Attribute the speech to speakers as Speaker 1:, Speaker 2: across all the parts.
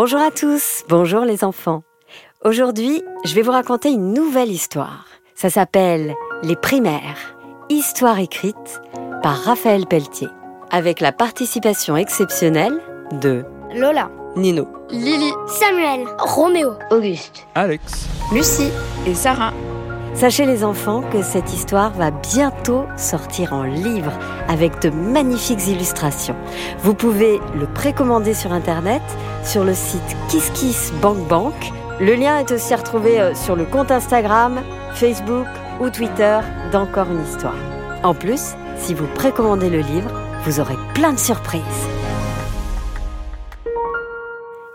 Speaker 1: Bonjour à tous, bonjour les enfants. Aujourd'hui, je vais vous raconter une nouvelle histoire. Ça s'appelle Les primaires, histoire écrite par Raphaël Pelletier, avec la participation exceptionnelle de
Speaker 2: Lola,
Speaker 1: Nino,
Speaker 2: Lily,
Speaker 3: Samuel,
Speaker 2: Roméo,
Speaker 4: Auguste,
Speaker 5: Alex,
Speaker 2: Lucie et Sarah.
Speaker 1: Sachez les enfants que cette histoire va bientôt sortir en livre avec de magnifiques illustrations. Vous pouvez le précommander sur internet sur le site KissKissBankBank. Le lien est aussi retrouvé euh, sur le compte Instagram, Facebook ou Twitter d'Encore une histoire. En plus, si vous précommandez le livre, vous aurez plein de surprises.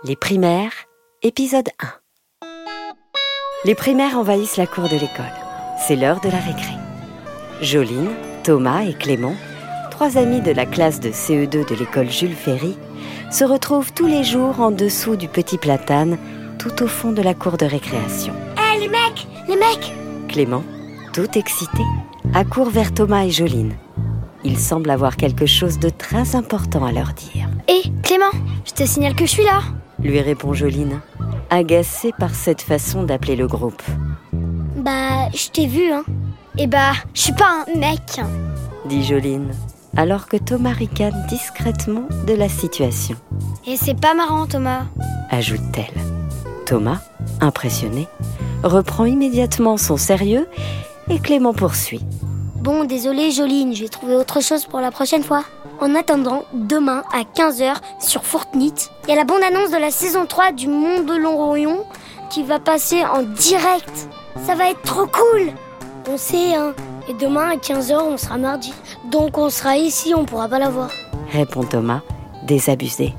Speaker 1: Les primaires, épisode 1. Les primaires envahissent la cour de l'école. C'est l'heure de la récré. Joline, Thomas et Clément, trois amis de la classe de CE2 de l'école Jules Ferry, se retrouvent tous les jours en dessous du petit platane, tout au fond de la cour de récréation.
Speaker 3: Hé les mecs, les mecs
Speaker 1: Clément, tout excité, accourt vers Thomas et Joline. Il semble avoir quelque chose de très important à leur dire.
Speaker 3: Hé Clément, je te signale que je suis là.
Speaker 1: Lui répond Joline, agacée par cette façon d'appeler le groupe.
Speaker 3: Bah, je t'ai vu, hein. Et bah, je suis pas un mec.
Speaker 1: dit Joline, alors que Thomas ricane discrètement de la situation,
Speaker 3: Et c'est pas marrant, Thomas.
Speaker 1: ajoute-t-elle. Thomas, impressionné, reprend immédiatement son sérieux et Clément poursuit.
Speaker 3: Bon, désolé, Joline, je vais trouver autre chose pour la prochaine fois. En attendant, demain à 15h sur Fortnite, il y a la bande-annonce de la saison 3 du Monde de l'Orion qui va passer en direct. Ça va être trop cool On sait, hein. Et demain à 15h, on sera mardi. Donc on sera ici, on pourra pas la voir.
Speaker 1: Répond Thomas, désabusé.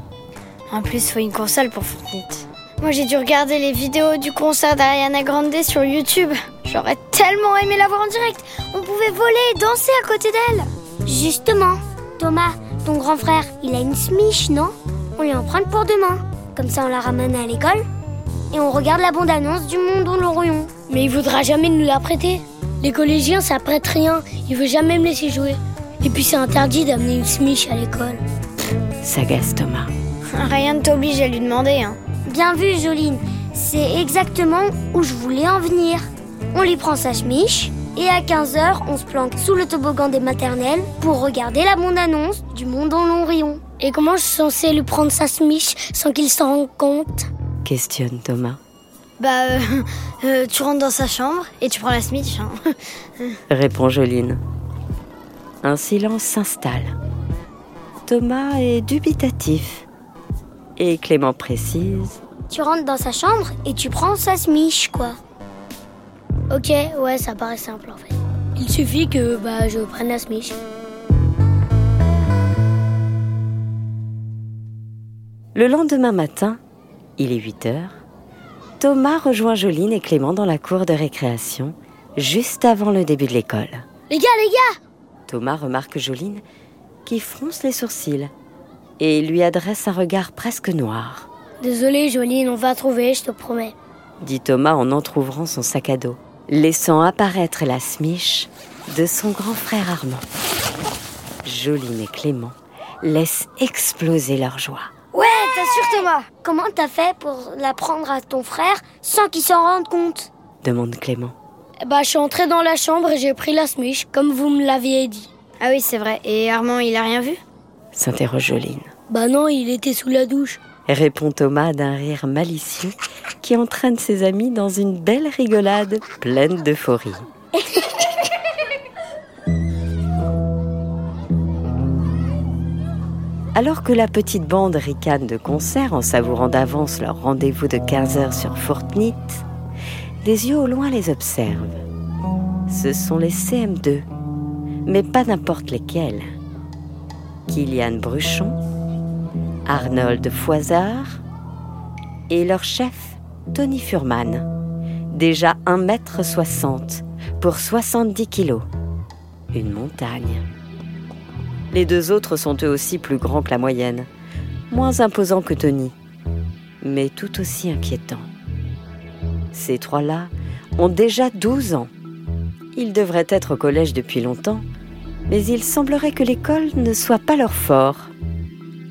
Speaker 2: En plus, faut une console pour Fortnite. Moi, j'ai dû regarder les vidéos du concert d'Ariana Grande sur YouTube. J'aurais tellement aimé la voir en direct. On pouvait voler et danser à côté d'elle.
Speaker 3: Justement, Thomas, ton grand frère, il a une smiche, non? On lui en prend pour demain. Comme ça, on la ramène à l'école et on regarde la bande-annonce du Monde de l'Orion.
Speaker 6: Mais il voudra jamais nous la prêter. Les collégiens, ça prête rien. Il veut jamais me laisser jouer. Et puis c'est interdit d'amener une smiche à l'école.
Speaker 1: S'agace Thomas.
Speaker 2: Rien ne t'oblige à lui demander, hein.
Speaker 3: Bien vu, Joline. C'est exactement où je voulais en venir. On lui prend sa chemiche et à 15h, on se planque sous le toboggan des maternelles pour regarder la bande-annonce du Monde en long rayon.
Speaker 6: Et comment je suis censée lui prendre sa smiche sans qu'il s'en rende compte?
Speaker 1: Questionne Thomas.
Speaker 2: Bah, euh, euh, tu rentres dans sa chambre et tu prends la smiche. hein.
Speaker 1: Répond Joline. Un silence s'installe. Thomas est dubitatif. Et Clément précise.
Speaker 3: Tu rentres dans sa chambre et tu prends sa smiche, quoi.
Speaker 6: Ok, ouais, ça paraît simple en fait. Il suffit que bah, je prenne la smiche.
Speaker 1: Le lendemain matin, il est 8 heures, Thomas rejoint Joline et Clément dans la cour de récréation, juste avant le début de l'école.
Speaker 6: Les gars, les gars
Speaker 1: Thomas remarque Joline qui fronce les sourcils et lui adresse un regard presque noir,
Speaker 6: Désolé, Joline, on va trouver, je te promets.
Speaker 1: dit Thomas en entr'ouvrant son sac à dos, laissant apparaître la smiche de son grand frère Armand. Joline et Clément laissent exploser leur joie.
Speaker 3: Ouais, t'assures, Thomas Comment t'as fait pour la prendre à ton frère sans qu'il s'en rende compte
Speaker 1: demande Clément.
Speaker 6: Bah, je suis entrée dans la chambre et j'ai pris la smiche, comme vous me l'aviez dit.
Speaker 2: Ah oui, c'est vrai. Et Armand, il a rien vu
Speaker 1: s'interroge Joline.
Speaker 6: Bah non, il était sous la douche.
Speaker 1: répond Thomas d'un rire malicieux qui entraîne ses amis dans une belle rigolade pleine d'euphorie. Alors que la petite bande ricane de concert en savourant d'avance leur rendez-vous de 15h sur Fortnite, des yeux au loin les observent. Ce sont les CM2, mais pas n'importe lesquels. Kylian Bruchon, Arnold Foisard et leur chef, Tony Furman, déjà 1m60 pour 70 kilos. Une montagne. Les deux autres sont eux aussi plus grands que la moyenne, moins imposants que Tony, mais tout aussi inquiétants. Ces trois-là ont déjà 12 ans. Ils devraient être au collège depuis longtemps, mais il semblerait que l'école ne soit pas leur fort.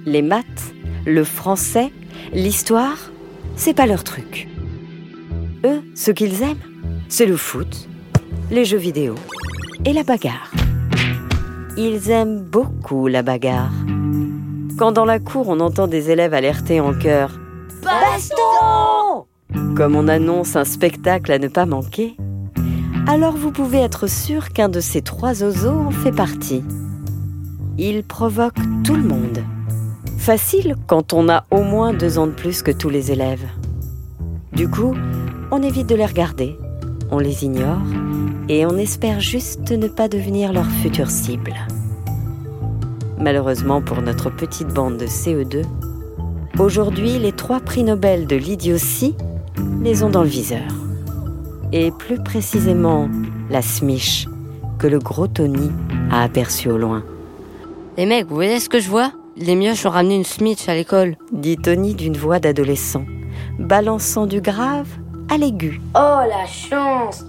Speaker 1: Les maths, le français, L'histoire, c'est pas leur truc. Eux, ce qu'ils aiment, c'est le foot, les jeux vidéo et la bagarre. Ils aiment beaucoup la bagarre. Quand dans la cour on entend des élèves alerter en chœur Baston Comme on annonce un spectacle à ne pas manquer, alors vous pouvez être sûr qu'un de ces trois oiseaux en fait partie. Il provoque tout le monde. Facile quand on a au moins deux ans de plus que tous les élèves. Du coup, on évite de les regarder, on les ignore et on espère juste ne pas devenir leur future cible. Malheureusement pour notre petite bande de CE2, aujourd'hui les trois prix Nobel de l'idiotie les ont dans le viseur. Et plus précisément la smiche que le gros Tony a aperçu au loin.
Speaker 4: Les mecs, vous voyez ce que je vois? Les mioches ont ramené une smiche à l'école.
Speaker 1: Dit Tony d'une voix d'adolescent, balançant du grave à l'aigu.
Speaker 3: Oh la chance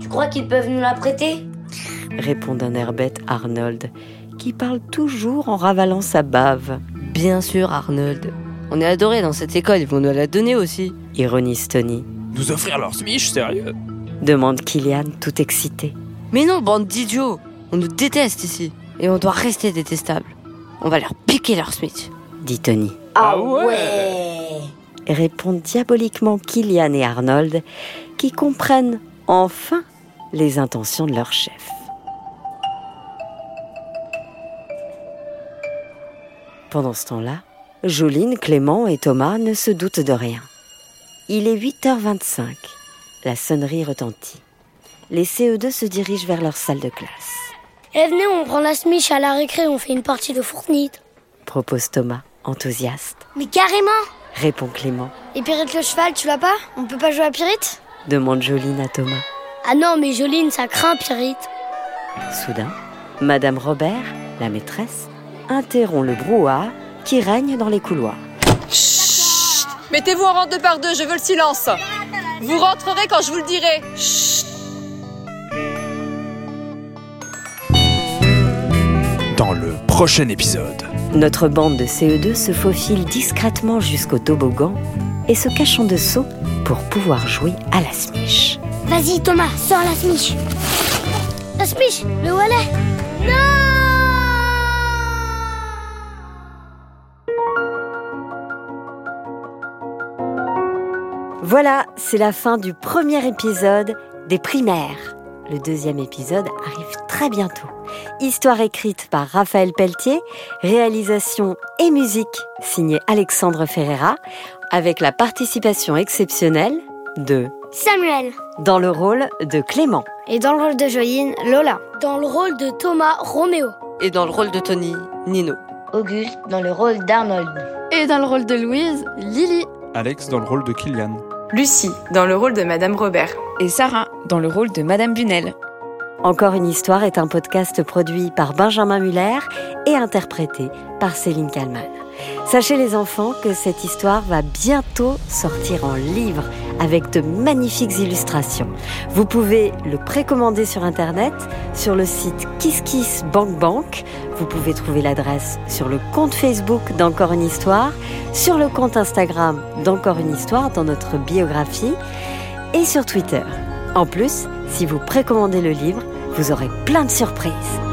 Speaker 3: Tu crois qu'ils peuvent nous la prêter
Speaker 1: répond d'un air bête Arnold, qui parle toujours en ravalant sa bave.
Speaker 4: Bien sûr, Arnold. On est adorés dans cette école, ils vont nous la donner aussi.
Speaker 1: Ironise Tony.
Speaker 5: Nous offrir leur smiche, sérieux
Speaker 1: Demande Kylian, tout excité.
Speaker 4: Mais non, bande d'idiots On nous déteste ici. Et on doit rester détestable. On va leur piquer leur smiche.
Speaker 1: Dit Tony.
Speaker 5: Ah ouais
Speaker 1: Répondent diaboliquement Kylian et Arnold, qui comprennent enfin les intentions de leur chef. Pendant ce temps-là, Joline, Clément et Thomas ne se doutent de rien. Il est 8h25. La sonnerie retentit. Les CE2 se dirigent vers leur salle de classe.
Speaker 6: Eh venez, on prend la smiche à la récré, on fait une partie de Fortnite.
Speaker 1: Propose Thomas, enthousiaste.
Speaker 3: Mais carrément
Speaker 1: Répond Clément.
Speaker 2: Et Pyrrhite le cheval, tu l'as pas? On peut pas jouer à Pyrrhite
Speaker 1: Demande Joline à Thomas.
Speaker 6: Ah non, mais Joline, ça craint Pyrrhite.
Speaker 1: Soudain, Madame Robert, la maîtresse, interrompt le brouhaha qui règne dans les couloirs.
Speaker 7: Mettez-vous en rang deux par deux, je veux le silence. Vous rentrerez quand je vous le dirai.
Speaker 5: Dans le prochain épisode.
Speaker 1: Notre bande de CE2 se faufile discrètement jusqu'au toboggan et se cache en dessous pour pouvoir jouer à la smiche.
Speaker 3: Vas-y Thomas, sors la smiche
Speaker 6: La smiche, le wallet
Speaker 1: Voilà, c'est la fin du premier épisode des primaires. Le deuxième épisode arrive très bientôt. Histoire écrite par Raphaël Pelletier, réalisation et musique signée Alexandre Ferreira, avec la participation exceptionnelle de
Speaker 3: Samuel
Speaker 1: dans le rôle de Clément.
Speaker 2: Et dans le rôle de Joline, Lola.
Speaker 6: Dans le rôle de Thomas Roméo.
Speaker 4: Et dans le rôle de Tony, Nino.
Speaker 3: Auguste dans le rôle d'Arnold.
Speaker 8: Et dans le rôle de Louise, Lily.
Speaker 9: Alex dans le rôle de Kylian.
Speaker 7: Lucie, dans le rôle de Madame Robert.
Speaker 8: Et Sarah, dans le rôle de Madame Bunel.
Speaker 1: Encore une histoire est un podcast produit par Benjamin Muller et interprété par Céline Kallmann. Sachez les enfants que cette histoire va bientôt sortir en livre avec de magnifiques illustrations. Vous pouvez le précommander sur internet sur le site KissKissBankBank. Vous pouvez trouver l'adresse sur le compte Facebook d'Encore une histoire, sur le compte Instagram d'Encore une histoire dans notre biographie et sur Twitter. En plus, si vous précommandez le livre, vous aurez plein de surprises.